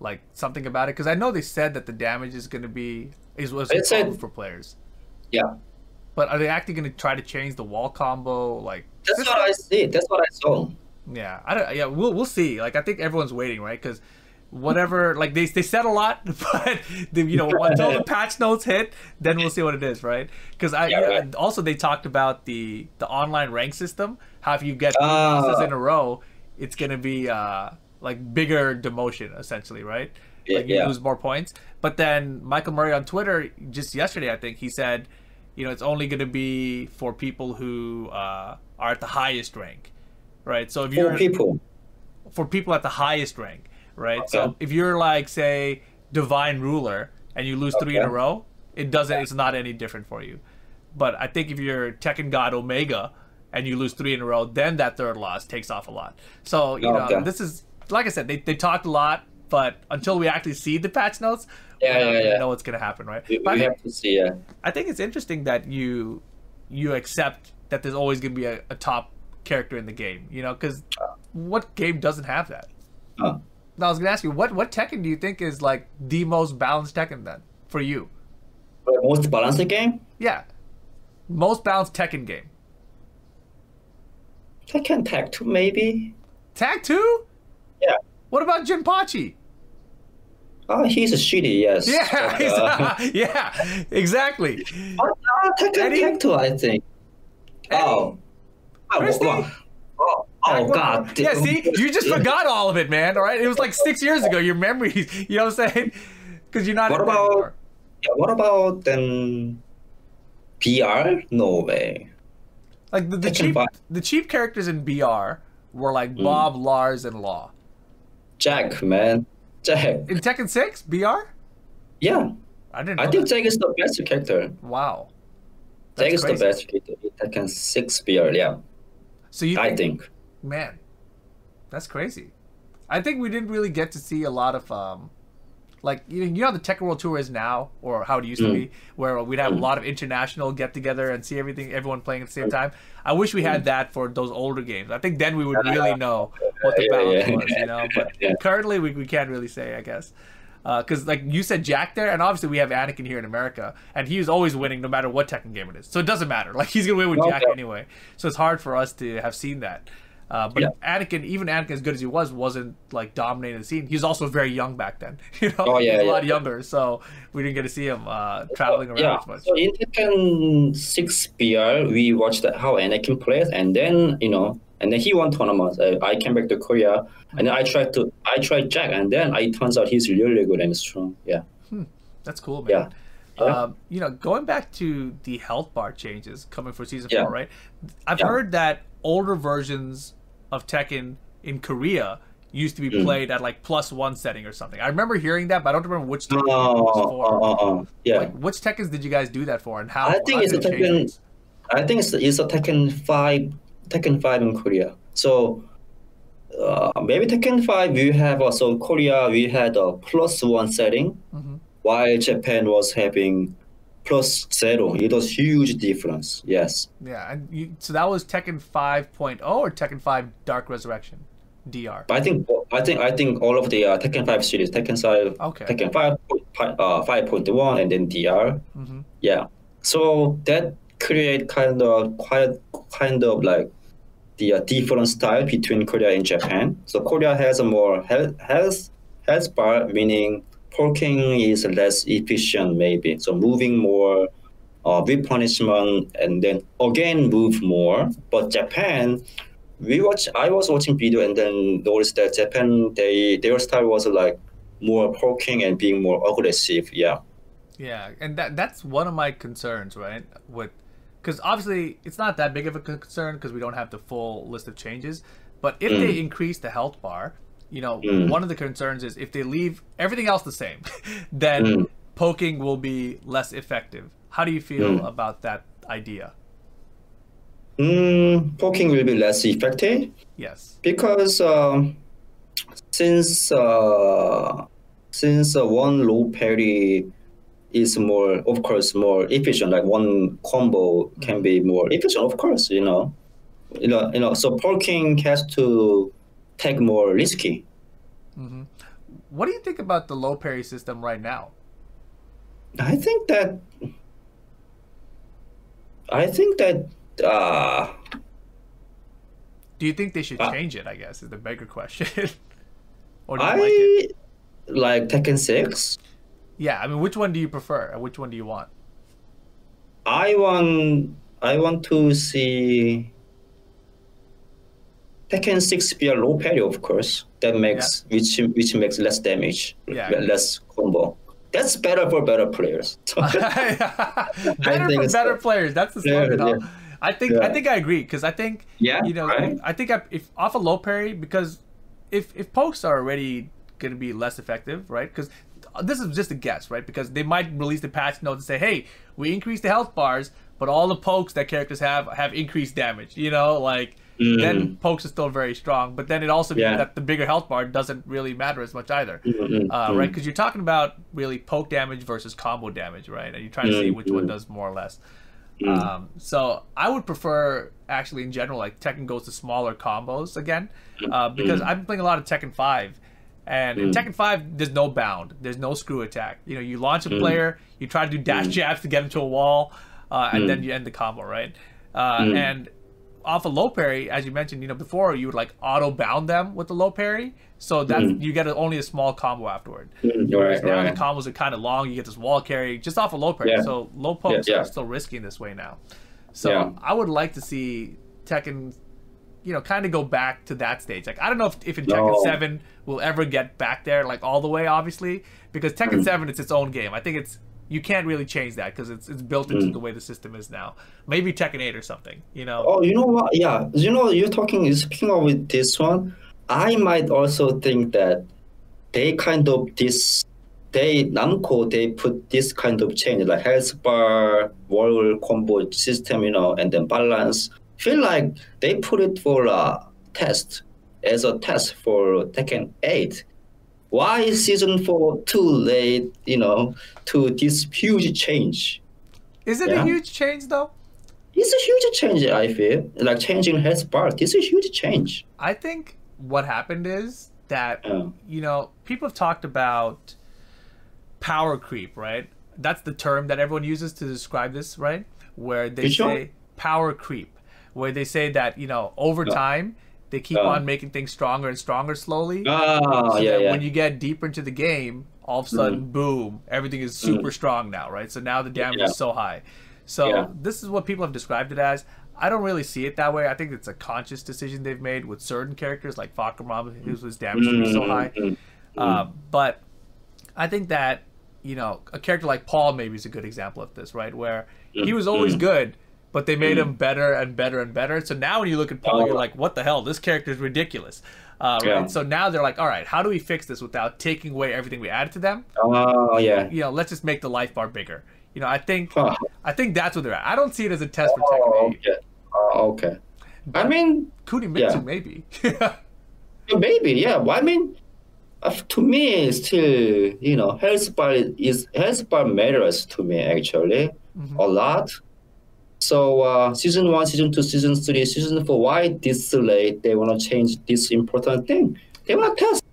Speaker 1: like something about it? Because I know they said that the damage is going to be is was said, for players.
Speaker 2: Yeah.
Speaker 1: But are they actually going to try to change the wall combo? Like
Speaker 2: that's what I see. That's what I saw.
Speaker 1: Yeah, I don't. Yeah, we'll we'll see. Like I think everyone's waiting, right? Because whatever, like they they said a lot, but the, you know until the patch notes hit, then we'll see what it is, right? Because I yeah, right. also they talked about the the online rank system. How if you get three uh, losses in a row, it's gonna be uh like bigger demotion essentially, right? Like you yeah. lose more points. But then Michael Murray on Twitter just yesterday, I think he said, you know, it's only gonna be for people who uh, are at the highest rank right? So if you're
Speaker 2: for people
Speaker 1: for people at the highest rank, right? Okay. So if you're like say divine ruler and you lose okay. three in a row, it doesn't. It's not any different for you. But I think if you're Tekken God Omega and you lose three in a row, then that third loss takes off a lot. So you okay. know this is like I said, they they talked a lot, but until we actually see the patch notes,
Speaker 2: yeah, yeah, yeah.
Speaker 1: know what's gonna happen, right?
Speaker 2: We, we have to see. Yeah.
Speaker 1: I think it's interesting that you you accept that there's always gonna be a, a top character in the game. You know, because what game doesn't have that?
Speaker 2: Huh.
Speaker 1: Now I was gonna ask you, what what Tekken do you think is like the most balanced Tekken then for you?
Speaker 2: Most balanced game?
Speaker 1: Yeah, most balanced Tekken game.
Speaker 2: Tekken Tag Two maybe.
Speaker 1: Tag Two?
Speaker 2: Yeah.
Speaker 1: What about Jinpachi?
Speaker 2: Oh, he's a shitty, yes.
Speaker 1: Yeah, but, uh... yeah, exactly.
Speaker 2: Oh, Tekken I think. Eddie. Oh, Oh, oh, oh God.
Speaker 1: Yeah, see, you just forgot all of it, man. All right, it was like six years ago. Your memories, you know what I'm saying? Because you're not.
Speaker 2: What about? Yeah, what about then? BR? No way.
Speaker 1: Like the, the cheap, the cheap characters in BR were like mm. Bob, Lars, and Law.
Speaker 2: Jack, man, Jack.
Speaker 1: In Tekken Six, BR.
Speaker 2: Yeah.
Speaker 1: I didn't.
Speaker 2: I think Jack is the best character.
Speaker 1: Wow.
Speaker 2: Jack is the best character in Tekken Six BR. Yeah.
Speaker 1: So you,
Speaker 2: think, I think,
Speaker 1: man, that's crazy. I think we didn't really get to see a lot of um, like you know, how the Tekken World Tour is now, or how it used mm. to be, where we'd have mm. a lot of international get together and see everything, everyone playing at the same time. I wish we had mm. that for those older games. I think then we would really know what the balance was, you know. But currently, we, we can't really say, I guess because uh, like you said Jack there, and obviously we have Anakin here in America, and he's always winning no matter what Tekken game it is. So it doesn't matter. Like he's gonna win with Jack anyway. So it's hard for us to have seen that. Uh, but yeah. Anakin, even Anakin, as good as he was, wasn't like dominating the scene. He was also very young back then. You know,
Speaker 2: oh, yeah,
Speaker 1: he was
Speaker 2: a
Speaker 1: lot younger, so we didn't get to see him uh, traveling around
Speaker 2: yeah.
Speaker 1: as much.
Speaker 2: So in Tekken Six BR, we watched how Anakin plays, and then you know and then he won tournaments. I, I came back to Korea, and then I tried to I tried Jack, and then it turns out he's really good and strong. Yeah,
Speaker 1: hmm. that's cool, man. Yeah. Yeah. Um, you know, going back to the health bar changes coming for season yeah. four, right? I've yeah. heard that older versions of Tekken in Korea used to be mm. played at like plus one setting or something. I remember hearing that, but I don't remember which Tekken oh, was for.
Speaker 2: Oh, oh, oh, yeah.
Speaker 1: Like, which Tekkens did you guys do that for, and how?
Speaker 2: I think it's a Tekken. I think it's, it's a Tekken five Tekken 5 in Korea. So uh, maybe Tekken 5 we have also Korea we had a plus one setting mm-hmm. while Japan was having plus zero. It was huge difference. Yes.
Speaker 1: Yeah, and you, so that was Tekken 5.0 or Tekken 5 Dark Resurrection, DR.
Speaker 2: I think I think I think all of the uh, Tekken 5 series, Tekken 5,
Speaker 1: okay.
Speaker 2: Tekken 5, uh, 5.1, and then DR. Mm-hmm. Yeah. So that create kind of quite kind of like the uh, different style between Korea and Japan. So Korea has a more health health, health bar, meaning poking is less efficient maybe. So moving more, uh, replenishment, and then again move more. But Japan, we watch. I was watching video and then noticed that Japan they their style was like more poking and being more aggressive. Yeah.
Speaker 1: Yeah, and that that's one of my concerns, right? With because obviously it's not that big of a concern because we don't have the full list of changes. But if mm. they increase the health bar, you know, mm. one of the concerns is if they leave everything else the same, then mm. poking will be less effective. How do you feel mm. about that idea?
Speaker 2: Mm, poking will be less effective.
Speaker 1: Yes.
Speaker 2: Because uh, since uh, since uh, one low parry is more, of course, more efficient. Like one combo can be more efficient, of course, you know. you know, you know, so poking has to take more risky.
Speaker 1: Mm-hmm. What do you think about the low parry system right now?
Speaker 2: I think that I think that uh,
Speaker 1: do you think they should uh, change it? I guess is the bigger question.
Speaker 2: or do you I like, it? like Tekken Six.
Speaker 1: Yeah, I mean, which one do you prefer, and which one do you want?
Speaker 2: I want I want to see Tekken Six be a low parry, of course. That makes yeah. which which makes less damage, yeah. less combo. That's better for better players.
Speaker 1: better for better players. That's the slogan. Yeah, yeah. I think yeah. I think I agree because I think
Speaker 2: yeah,
Speaker 1: you know right? I think I, if off a low parry because if if pokes are already going to be less effective, right? Because this is just a guess, right? Because they might release the patch note to say, hey, we increased the health bars, but all the pokes that characters have have increased damage. You know, like mm. then pokes is still very strong, but then it also yeah. means that the bigger health bar doesn't really matter as much either, mm-hmm. uh, right? Because you're talking about really poke damage versus combo damage, right? And you're trying to see which one mm-hmm. does more or less. Mm. Um, so I would prefer actually in general like Tekken goes to smaller combos again, uh, because mm. I'm playing a lot of Tekken Five, and in mm. Tekken Five there's no bound, there's no screw attack. You know, you launch a mm. player, you try to do dash mm. jabs to get him to a wall, uh, and then you end the combo, right? Uh, and off a low parry, as you mentioned, you know, before you would like auto bound them with the low parry, so that mm. you get a, only a small combo afterward. Mm, right, now right. the combos are kind of long. You get this wall carry just off a low parry. Yeah. So low pokes yeah, yeah. are still risky in this way now. So. I would like to see Tekken, you know, kind of go back to that stage. Like I don't know if, if in no. Tekken Seven will ever get back there, like all the way, obviously, because Tekken mm. Seven it's its own game. I think it's you can't really change that because it's it's built into mm. the way the system is now. Maybe Tekken 8 or something, you know.
Speaker 2: Oh, you know what? Yeah, you know, you're talking speaking of with this one. I might also think that they kind of this they Namco they put this kind of change like health bar, wall combo system, you know, and then balance. Feel like they put it for a test as a test for Tekken 8 why is season four too late, you know, to this huge change?
Speaker 1: Is it yeah? a huge change though?
Speaker 2: It's a huge change, I feel. Like changing his part. Is a huge change.
Speaker 1: I think what happened is that, yeah. you know, people have talked about power creep, right? That's the term that everyone uses to describe this, right? Where they say power creep, where they say that, you know, over time, they keep oh. on making things stronger and stronger slowly.
Speaker 2: Oh, so yeah, yeah.
Speaker 1: When you get deeper into the game, all of a sudden, mm. boom, everything is super mm. strong now, right? So now the damage yeah. is so high. So yeah. this is what people have described it as. I don't really see it that way. I think it's a conscious decision they've made with certain characters like Fahkumram, whose was damage be so high. Mm-hmm. Uh, but I think that you know a character like Paul maybe is a good example of this, right? Where he was always mm-hmm. good, but they made mm. him better and better and better. So now when you look at Paul, oh. you're like, what the hell? This character is ridiculous. Uh, yeah. right? So now they're like, all right, how do we fix this without taking away everything we added to them?
Speaker 2: Oh yeah.
Speaker 1: You know, let's just make the life bar bigger. You know, I think huh. I think that's what they're at. I don't see it as a test for oh,
Speaker 2: Tekken Okay. Uh, okay. But I mean,
Speaker 1: Kunimitsu yeah. maybe.
Speaker 2: maybe yeah. Well, I mean, uh, to me, still you know, health bar is health bar matters to me actually mm-hmm. a lot so uh, season one, season two, season three, season four. Why this late? They want to change this important thing. They want to test.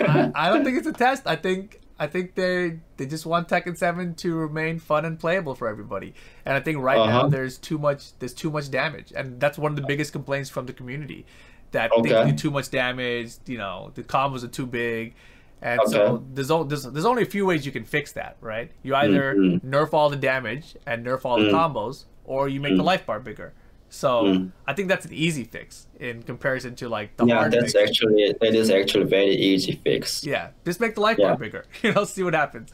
Speaker 1: I, I, don't think it's a test. I think I think they they just want Tekken Seven to remain fun and playable for everybody. And I think right uh-huh. now there's too much there's too much damage, and that's one of the biggest complaints from the community that okay. they do too much damage. You know, the combos are too big. And okay. so there's, there's there's only a few ways you can fix that, right? You either mm-hmm. nerf all the damage and nerf all the combos, or you make mm. the life bar bigger. So mm. I think that's an easy fix in comparison to like
Speaker 2: the yeah, that's fix. actually that is actually very easy fix.
Speaker 1: Yeah, just make the life yeah. bar bigger. You know, see what happens.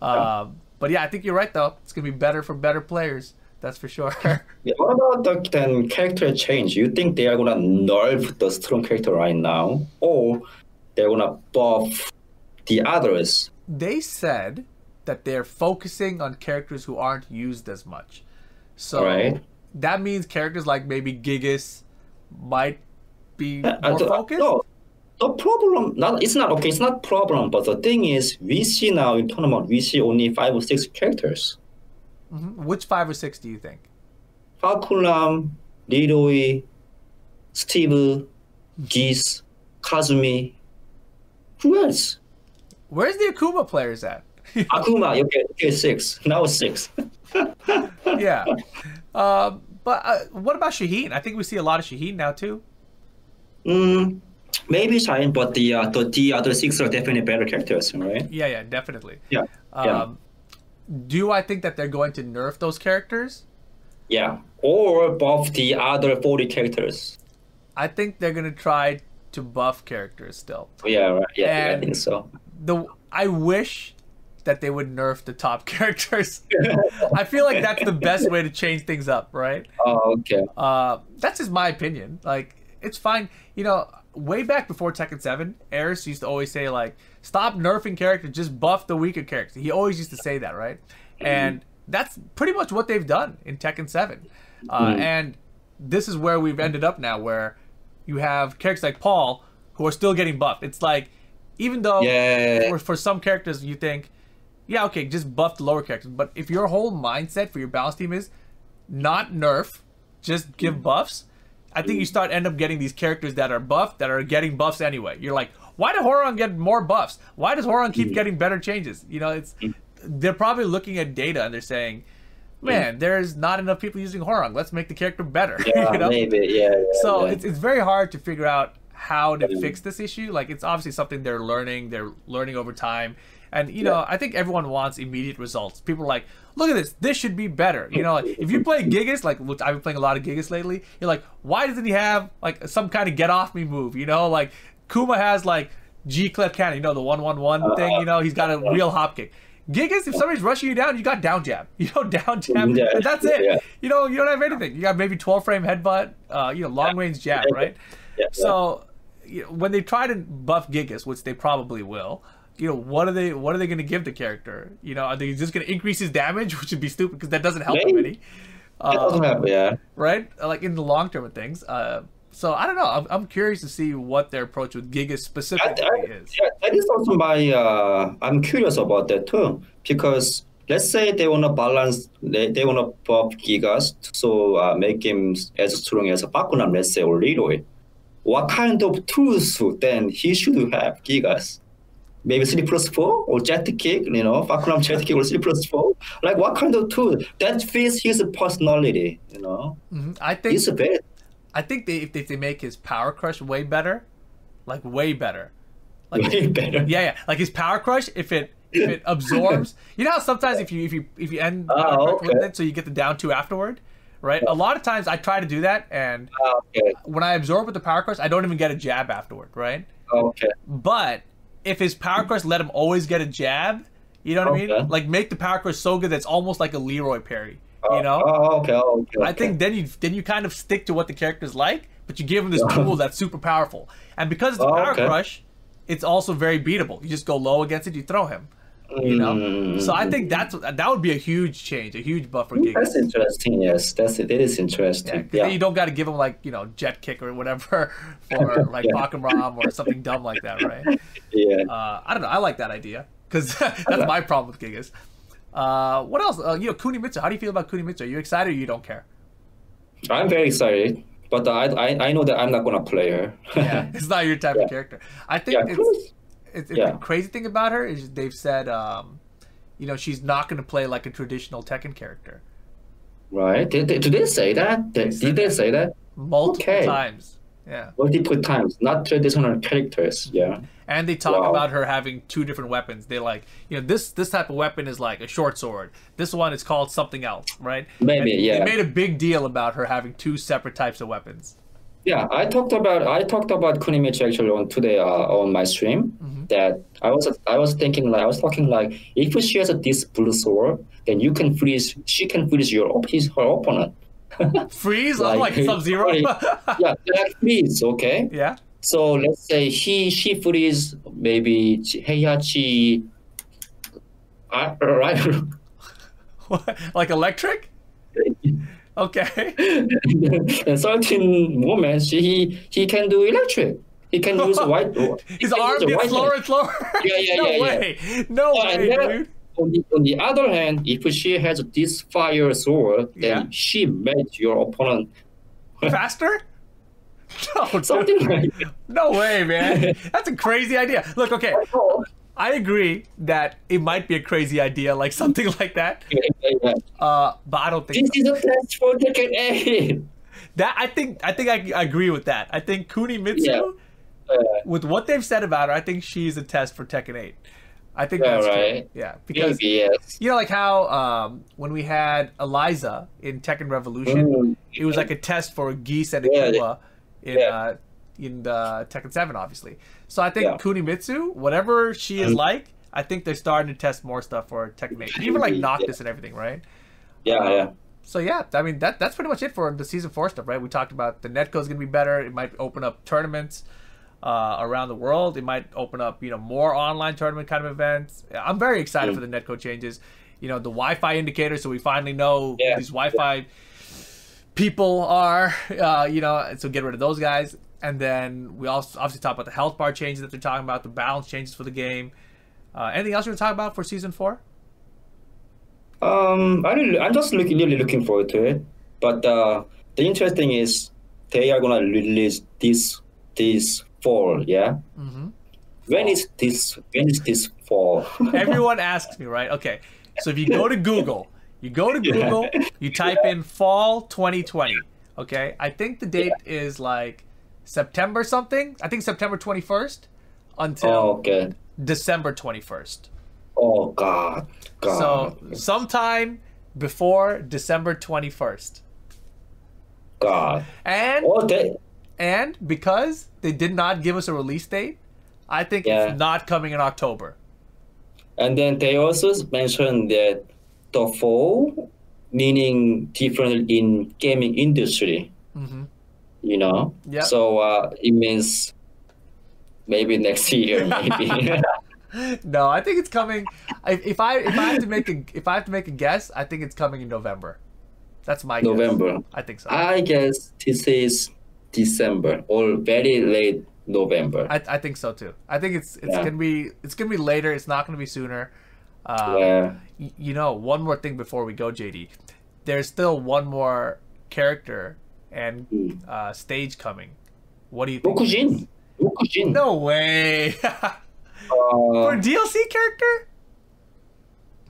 Speaker 1: Yeah. Um, but yeah, I think you're right though. It's gonna be better for better players. That's for sure.
Speaker 2: yeah, what about the then character change? You think they are gonna nerf the strong character right now, or they're gonna buff the others?
Speaker 1: They said that they're focusing on characters who aren't used as much. So right. that means characters like maybe Gigas might be more uh, focused. No,
Speaker 2: the problem not it's not okay. It's not problem, but the thing is, we see now in tournament we see only five or six characters.
Speaker 1: Mm-hmm. Which five or six do you think?
Speaker 2: Fahkumram, Leroy, Steve, Geese, Kazumi. Who else?
Speaker 1: Where's the Akuma players at?
Speaker 2: Akuma, okay, okay, six. Now six.
Speaker 1: yeah. Um, but uh, what about Shaheen? I think we see a lot of Shaheen now too.
Speaker 2: Mm, maybe Shaheen, but the, uh, the the other six are definitely better characters, right?
Speaker 1: Yeah, yeah, definitely.
Speaker 2: Yeah.
Speaker 1: Um,
Speaker 2: yeah.
Speaker 1: Do I think that they're going to nerf those characters?
Speaker 2: Yeah, or buff the other forty characters.
Speaker 1: I think they're gonna try to buff characters still.
Speaker 2: Yeah, right. Yeah, yeah I think so.
Speaker 1: The I wish that they would nerf the top characters. I feel like that's the best way to change things up, right?
Speaker 2: Oh, okay.
Speaker 1: Uh, that's just my opinion. Like, it's fine. You know, way back before Tekken 7, Aris used to always say, like, stop nerfing characters, just buff the weaker characters. He always used to say that, right? And that's pretty much what they've done in Tekken 7. Uh,
Speaker 2: Mhm.
Speaker 1: And this is where we've ended up now, where you have characters like Paul who are still getting buffed. It's like, even though
Speaker 2: Yeah.
Speaker 1: for, for some characters you think, yeah, okay, just buff the lower characters. But if your whole mindset for your balance team is not nerf, just give mm. buffs, I think you start end up getting these characters that are buffed that are getting buffs anyway. You're like, why did Hwoarang get more buffs? Why does Hwoarang keep mm. getting better changes? You know, it's mm. they're probably looking at data and they're saying, man, there's not enough people using Hwoarang. Let's make the character better.
Speaker 2: Yeah,
Speaker 1: you know?
Speaker 2: maybe. Yeah. yeah
Speaker 1: So
Speaker 2: yeah.
Speaker 1: it's, it's very hard to figure out how to fix this issue. Like it's obviously something they're learning, they're learning over time. And you know, I think everyone wants immediate results. People are like, look at this, this should be better. You know, like, if you play Gigas, like which I've been playing a lot of Gigas lately, you're like, why doesn't he have like some kind of get off me move? You know, like Kuma has like G clip cannon, you know, the one one one thing, you know, he's got a real hop kick. Gigas, if somebody's rushing you down, you got down jab. You know, down jab.
Speaker 2: Yeah,
Speaker 1: that's it.
Speaker 2: yeah.
Speaker 1: You know, you don't have anything. You got maybe 12 frame headbutt, uh, you know, long range jab, right?
Speaker 2: Yeah,
Speaker 1: So you know, when they try to buff Gigas, which they probably will, you know, what are they what are they going to give the character? You know, are they just going to increase his damage, which would be stupid because that doesn't help him
Speaker 2: Maybe.
Speaker 1: any,
Speaker 2: It doesn't
Speaker 1: uh,
Speaker 2: yeah.
Speaker 1: right? Like in the long term of things. Uh, so I don't know. I'm, I'm curious to see what their approach with Gigas
Speaker 2: I,
Speaker 1: specifically
Speaker 2: I,
Speaker 1: is.
Speaker 2: yeah, that is also my. Uh, I'm curious about that too because let's say they wanna balance, they, they wanna buff Gigas so uh, make him as strong as a Bakunan, let's say, or Leroy. What kind of tools then he should have Gigas? Maybe three plus four or jet kick, you know, Bakunan jet kick or three plus four. Like what kind of tool that fits his personality, you know?
Speaker 1: Mhm. I think
Speaker 2: It's a very
Speaker 1: I think they if they, if they make his power crush way better, like way better, like
Speaker 2: way better.
Speaker 1: yeah, yeah, like his power crush if it if it absorbs. You know how sometimes if you if you if you end
Speaker 2: Oh,
Speaker 1: power crush with it, so you get the down two afterward, right? A lot of times I try to do that, and
Speaker 2: Ah, Okay,
Speaker 1: when I absorb with the power crush, I don't even get a jab afterward, right?
Speaker 2: okay.
Speaker 1: But if his power mm-hmm. crush let him always get a jab, you know what I mean? Like make the power crush so good that it's almost like a Leroy parry. Oh, you know?
Speaker 2: Oh, okay, oh, okay.
Speaker 1: I think then you then you kind of stick to what the character's like, but you give him this tool that's super powerful. And because it's a
Speaker 2: Oh,
Speaker 1: power
Speaker 2: okay.
Speaker 1: crush, it's also very beatable. You just go low against it, you throw him. You know?
Speaker 2: Mm,
Speaker 1: So I think that's that would be a huge change, a huge buffer for Gigas.
Speaker 2: That's interesting. Yes, that's it. It is
Speaker 1: Yeah,
Speaker 2: Yeah,
Speaker 1: you don't got to give him like you know jet kick or whatever, or like
Speaker 2: Yeah.
Speaker 1: Bakuram or something dumb like that, right?
Speaker 2: yeah.
Speaker 1: Uh, I don't know. I like that idea because that's my problem with Gigas. Uh, what else? Uh, you know, Kuni Kunimitsu. How do you feel about Kunimitsu? Are you excited or you don't care?
Speaker 2: I'm very excited, but I, I I know that I'm not gonna play her.
Speaker 1: Yeah, it's not your type
Speaker 2: Yeah.
Speaker 1: of character. I think it's, it's
Speaker 2: Yeah.
Speaker 1: the crazy thing about her is they've said, um, you know, she's not going to play like a traditional Tekken character
Speaker 2: right? Did they, did they say that? Did, did they say that
Speaker 1: multiple
Speaker 2: Okay.
Speaker 1: times. Yeah,
Speaker 2: multiple times? Not traditional characters. Yeah.
Speaker 1: and they talk
Speaker 2: Wow.
Speaker 1: about her having two different weapons. They like, you know, this this type of weapon is like a short sword. This one is called something else, right?
Speaker 2: Maybe,
Speaker 1: And
Speaker 2: yeah.
Speaker 1: They made a big deal about her having two separate types of weapons.
Speaker 2: Yeah, I talked about I talked about Kunimitsu actually on today uh, on my stream.
Speaker 1: Mm-hmm.
Speaker 2: That I was I was thinking like I was talking like if she has this blue sword, then you can freeze. She can freeze your his her opponent.
Speaker 1: Freeze,
Speaker 2: Like,
Speaker 1: like, Sub Zero.
Speaker 2: yeah, like freeze. Okay.
Speaker 1: yeah.
Speaker 2: So let's say he she freeze maybe Heihachi. Uh, right.
Speaker 1: like electric. Okay.
Speaker 2: In certain moments, he he can do electric. He can use white.
Speaker 1: His arm gets
Speaker 2: white
Speaker 1: slower and slower.
Speaker 2: Yeah, yeah,
Speaker 1: no
Speaker 2: yeah, yeah.
Speaker 1: way. No
Speaker 2: Yeah, and
Speaker 1: way,
Speaker 2: then-
Speaker 1: dude.
Speaker 2: On the, on the other hand, if she has this fire sword, then
Speaker 1: Yeah.
Speaker 2: she made your opponent.
Speaker 1: Faster? No, Something like no way, man. That's a crazy idea. Look, okay. I agree that it might be a crazy idea, like something like that. Uh, but I don't think
Speaker 2: this so. is a test for Tekken 8.
Speaker 1: That I think I think I, I agree with that. I think Kunimitsu, yeah. uh, with what they've said about her, I think she's a test for Tekken 8. I think that's right. True. Yeah, because Maybe, yes. you know, like how um, when we had Eliza in Tekken Revolution, mm. it was like a test for Geese and Akuma yeah, in yeah. uh, in the Tekken Seven, obviously. So I think yeah. Kunimitsu, whatever she is mm. like, I think they're starting to test more stuff for Eight, even like Noctis and everything, right?
Speaker 2: Yeah, um, yeah.
Speaker 1: So yeah, I mean that that's pretty much it for the season four stuff, right? We talked about the netcode is gonna be better. It might open up tournaments uh, around the world. It might open up, you know, more online tournament kind of events. I'm very excited mm. for the Netcode changes. You know, the Wi-Fi indicator, so we finally know yeah. these Wi-Fi yeah. people are. Uh, you know, so get rid of those guys. And then we also obviously talk about the health bar changes that they're talking about, the balance changes for the game. Uh, anything else you want to talk about for season four?
Speaker 2: Um, I really, I'm just looking, really looking forward to it. But uh, the interesting is they are gonna release this this fall, yeah? Mm-hmm. When is this? When is this fall?
Speaker 1: Everyone asks me, right? Okay, so if you go to Google, you go to Google, yeah. you type in fall 2020. Okay, I think the date yeah. is like September something. I think September 21st until oh, okay. December 21st.
Speaker 2: Oh God. God.
Speaker 1: So sometime before December 21st.
Speaker 2: God.
Speaker 1: And they, and because they did not give us a release date, I think yeah. it's not coming in October.
Speaker 2: And then they also mentioned that the fall meaning different in gaming industry. Mm-hmm. You know, yeah. So uh, it means maybe next year, maybe.
Speaker 1: no, I think it's coming. If I if I have to make a if I have to make a guess, I think it's coming in November. That's my guess.
Speaker 2: November.
Speaker 1: Guess. I think so.
Speaker 2: I guess this is December or very late November.
Speaker 1: I, I think so too. I think it's it's yeah. gonna be it's gonna be later. It's not gonna be sooner. Um, yeah. Y- you know, one more thing before we go, JD. There's still one more character and mm. uh, stage coming. What do you think?
Speaker 2: Mokujin. Mokujin.
Speaker 1: No way. uh, For DLC character?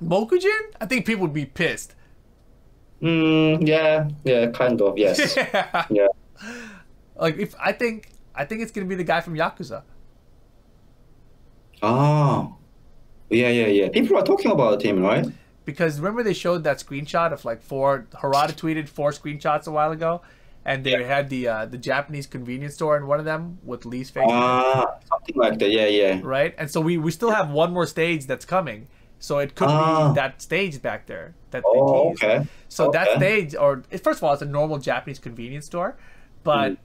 Speaker 1: Mokujin? I think people would be pissed.
Speaker 2: Mm, yeah, yeah, kind of, yes. yeah. yeah.
Speaker 1: Like if I think I think it's gonna be the guy from Yakuza.
Speaker 2: Oh. Yeah, yeah, yeah. People are talking about him, right?
Speaker 1: Because remember they showed that screenshot of like four Harada tweeted four screenshots a while ago and they yeah. had the uh, the Japanese convenience store in one of them with Lee's face.
Speaker 2: Ah, something like that. Yeah, yeah.
Speaker 1: Right, and so we we still have one more stage that's coming. So it could ah. be that stage back there that
Speaker 2: oh, okay.
Speaker 1: So
Speaker 2: okay.
Speaker 1: that stage, or first of all, it's a normal Japanese convenience store, but mm.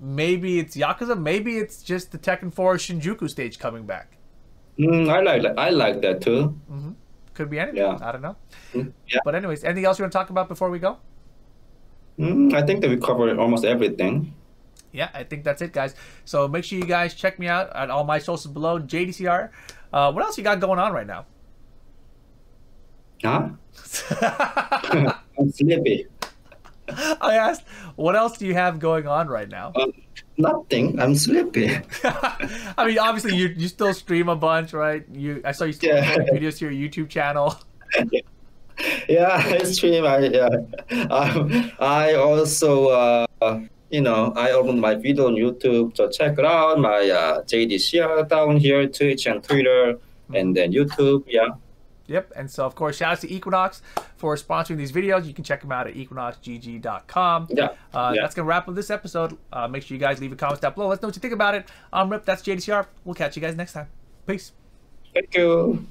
Speaker 1: maybe it's Yakuza, maybe it's just the Tekken 4 Shinjuku stage coming back.
Speaker 2: Mm, I like that. I like that too.
Speaker 1: Mm-hmm. Could be anything. Yeah. I don't know. Mm, yeah. But anyways, anything else you want to talk about before we go?
Speaker 2: Mm, I think that we covered almost everything.
Speaker 1: Yeah, I think that's it, guys. So make sure you guys check me out at all my socials below. JDCR. Uh, what else you got going on right now?
Speaker 2: Huh? I'm sleepy.
Speaker 1: I asked, what else do you have going on right now?
Speaker 2: Um, nothing. I'm sleepy.
Speaker 1: I mean, obviously, you you still stream a bunch, right? You I saw you still yeah. videos to your YouTube channel.
Speaker 2: yeah, I stream. I yeah. Um, I also uh, you know I opened my video on YouTube, so check it out. My uh, JDCR down here, Twitch and Twitter, and then YouTube. Yeah.
Speaker 1: Yep. And so, of course, shout out to Equinox for sponsoring these videos. You can check them out at equinoxgg.com.
Speaker 2: Yeah.
Speaker 1: Uh,
Speaker 2: yeah.
Speaker 1: That's to wrap up this episode. Uh, make sure you guys leave a comment down below. Let's know what you think about it. I'm Rip. That's JDCR. We'll catch you guys next time. Peace.
Speaker 2: Thank you.